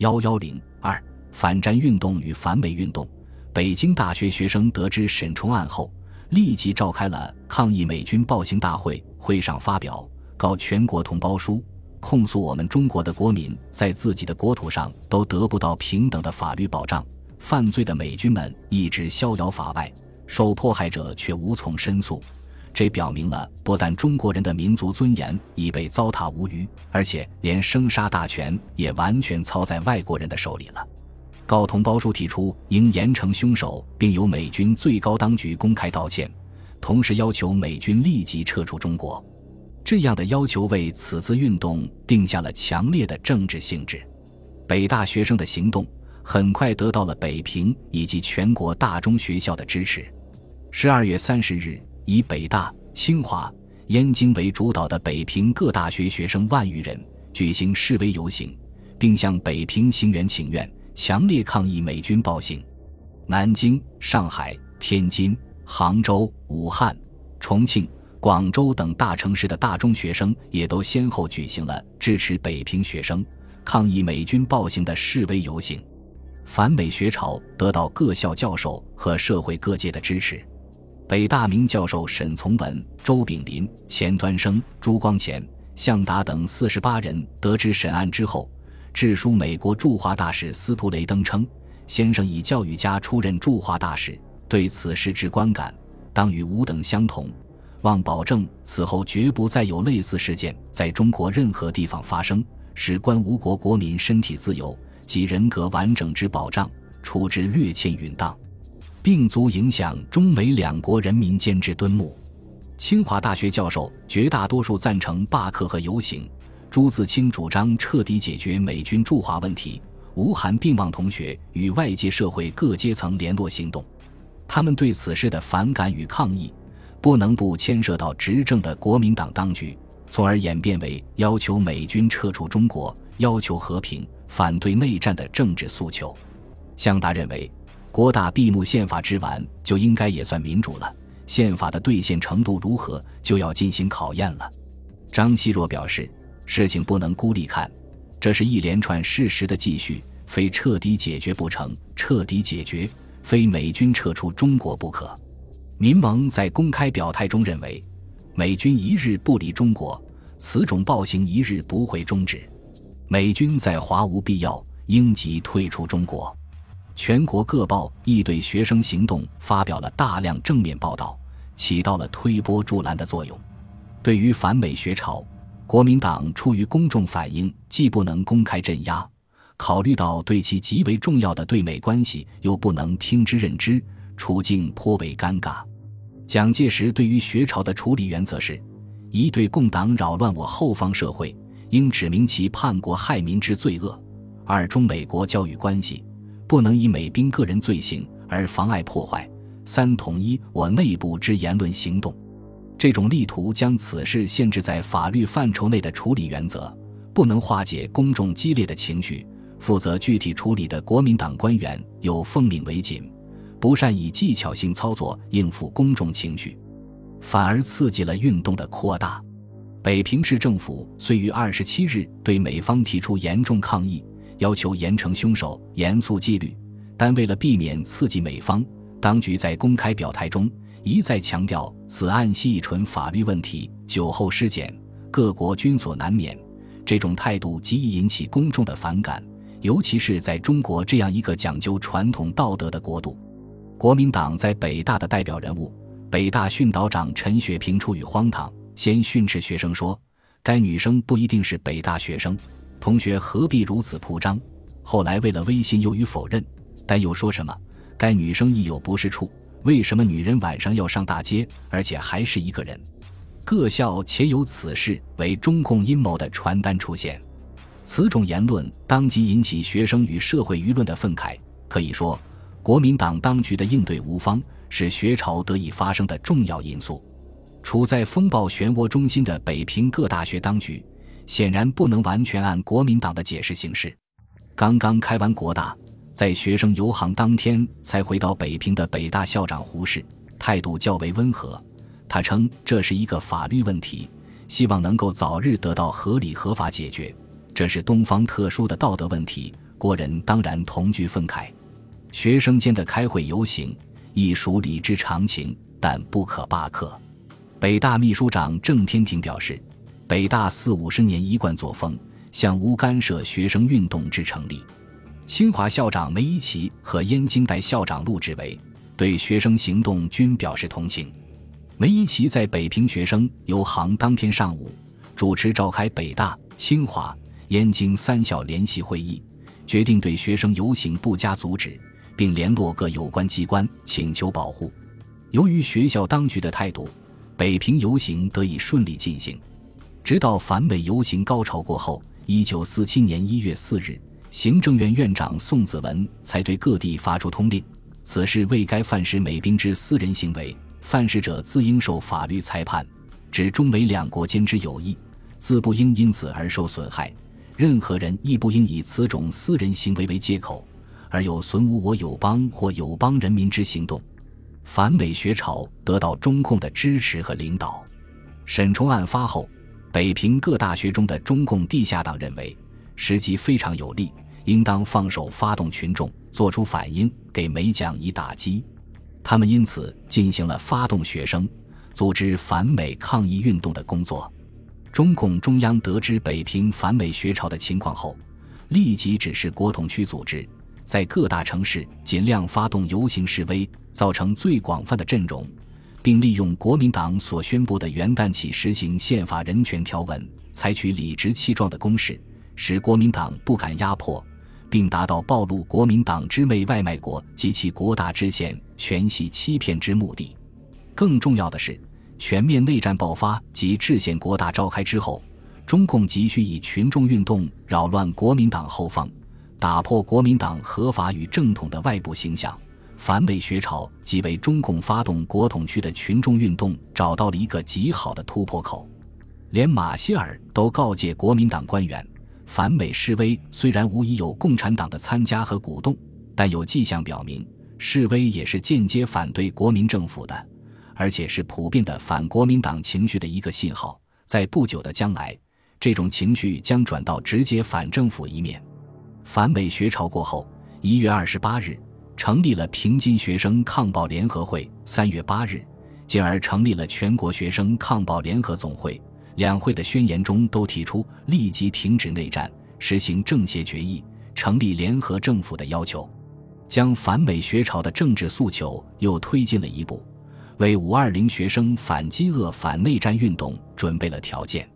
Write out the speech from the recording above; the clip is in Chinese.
幺幺零二反战运动与反美运动。北京大学学生得知沈崇案后，立即召开了抗议美军暴行大会。会上发表告全国同胞书，控诉我们中国的国民在自己的国土上都得不到平等的法律保障，犯罪的美军们一直逍遥法外，受迫害者却无从申诉。这表明了，不但中国人的民族尊严已被糟蹋无余，而且连生杀大权也完全操在外国人的手里了。告同胞书提出应严惩凶手，并由美军最高当局公开道歉，同时要求美军立即撤出中国。这样的要求为此次运动定下了强烈的政治性质。北大学生的行动很快得到了北平以及全国大中学校的支持。十二月三十日，以北大、清华、燕京为主导的北平各大学学生万余人举行示威游行，并向北平行员请愿。强烈抗议美军暴行，南京、上海、天津、杭州、武汉、重庆、广州等大城市的大中学生也都先后举行了支持北平学生抗议美军暴行的示威游行。反美学潮得到各校教授和社会各界的支持。北大名教授沈从文、周炳林、钱端生、朱光潜、向达等四十八人得知审案之后。致书美国驻华大使司徒雷登称：“先生以教育家出任驻华大使，对此事之观感，当与吾等相同。望保证此后绝不再有类似事件在中国任何地方发生，使关吾国国民身体自由及人格完整之保障处之略欠允当，并足影响中美两国人民间之敦睦。”清华大学教授绝大多数赞成罢课和游行。朱自清主张彻底解决美军驻华问题。吴晗并望同学与外界社会各阶层联络行动。他们对此事的反感与抗议，不能不牵涉到执政的国民党当局，从而演变为要求美军撤出中国、要求和平、反对内战的政治诉求。向达认为，国大闭幕宪法之完就应该也算民主了，宪法的兑现程度如何，就要进行考验了。张奚若表示。事情不能孤立看，这是一连串事实的继续，非彻底解决不成。彻底解决，非美军撤出中国不可。民盟在公开表态中认为，美军一日不离中国，此种暴行一日不会终止。美军在华无必要，应即退出中国。全国各报亦对学生行动发表了大量正面报道，起到了推波助澜的作用。对于反美学潮。国民党出于公众反应，既不能公开镇压，考虑到对其极为重要的对美关系，又不能听之任之，处境颇为尴尬。蒋介石对于学潮的处理原则是：一对共党扰乱我后方社会，应指明其叛国害民之罪恶；二中美国教育关系，不能以美兵个人罪行而妨碍破坏；三统一我内部之言论行动。这种力图将此事限制在法律范畴内的处理原则，不能化解公众激烈的情绪。负责具体处理的国民党官员又奉命为紧，不善以技巧性操作应付公众情绪，反而刺激了运动的扩大。北平市政府虽于二十七日对美方提出严重抗议，要求严惩凶手、严肃纪律，但为了避免刺激美方，当局在公开表态中。一再强调，此案系一纯法律问题，酒后失检，各国均所难免。这种态度极易引起公众的反感，尤其是在中国这样一个讲究传统道德的国度。国民党在北大的代表人物北大训导长陈雪平出于荒唐，先训斥学生说：“该女生不一定是北大学生，同学何必如此铺张？”后来为了威信又予否认，但又说什么：“该女生亦有不是处。”为什么女人晚上要上大街，而且还是一个人？各校且有此事为中共阴谋的传单出现，此种言论当即引起学生与社会舆论的愤慨。可以说，国民党当局的应对无方是学潮得以发生的重要因素。处在风暴漩涡中心的北平各大学当局，显然不能完全按国民党的解释行事。刚刚开完国大。在学生游行当天才回到北平的北大校长胡适态度较为温和，他称这是一个法律问题，希望能够早日得到合理合法解决。这是东方特殊的道德问题，国人当然同居愤慨。学生间的开会游行亦属礼之常情，但不可罢课。北大秘书长郑天庭表示，北大四五十年一贯作风，向无干涉学生运动之成立。清华校长梅贻琦和燕京代校长陆志伟对学生行动均表示同情。梅贻琦在北平学生游行当天上午，主持召开北大、清华、燕京三校联席会议，决定对学生游行不加阻止。并联络各有关机关请求保护。由于学校当局的态度，北平游行得以顺利进行。直到反美游行高潮过后，一九四七年一月四日，行政院院长宋子文才对各地发出通令：此事为该犯使美兵之私人行为，犯事者自应受法律裁判。指中美两国间之友谊，自不应因此而受损害。任何人亦不应以此种私人行为为借口。而有损无我友邦或友邦人民之行动，反美学潮得到中共的支持和领导。沈崇案发后，北平各大学中的中共地下党认为时机非常有利，应当放手发动群众做出反应，给美蒋以打击。他们因此进行了发动学生、组织反美抗议运动的工作。中共中央得知北平反美学潮的情况后，立即指示国统区组织。在各大城市尽量发动游行示威，造成最广泛的阵容，并利用国民党所宣布的元旦起实行宪法人权条文，采取理直气壮的攻势，使国民党不敢压迫，并达到暴露国民党之媚外卖国及其国大之嫌、全系欺骗之目的。更重要的是，全面内战爆发及制宪国大召开之后，中共急需以群众运动扰乱国民党后方。打破国民党合法与正统的外部形象，反美学潮即为中共发动国统区的群众运动找到了一个极好的突破口。连马歇尔都告诫国民党官员，反美示威虽然无疑有共产党的参加和鼓动，但有迹象表明，示威也是间接反对国民政府的，而且是普遍的反国民党情绪的一个信号。在不久的将来，这种情绪将转到直接反政府一面。反美学潮过后，一月二十八日成立了平津学生抗暴联合会，三月八日进而成立了全国学生抗暴联合总会。两会的宣言中都提出立即停止内战、实行政协决议、成立联合政府的要求，将反美学潮的政治诉求又推进了一步，为五二零学生反饥饿、反内战运动准备了条件。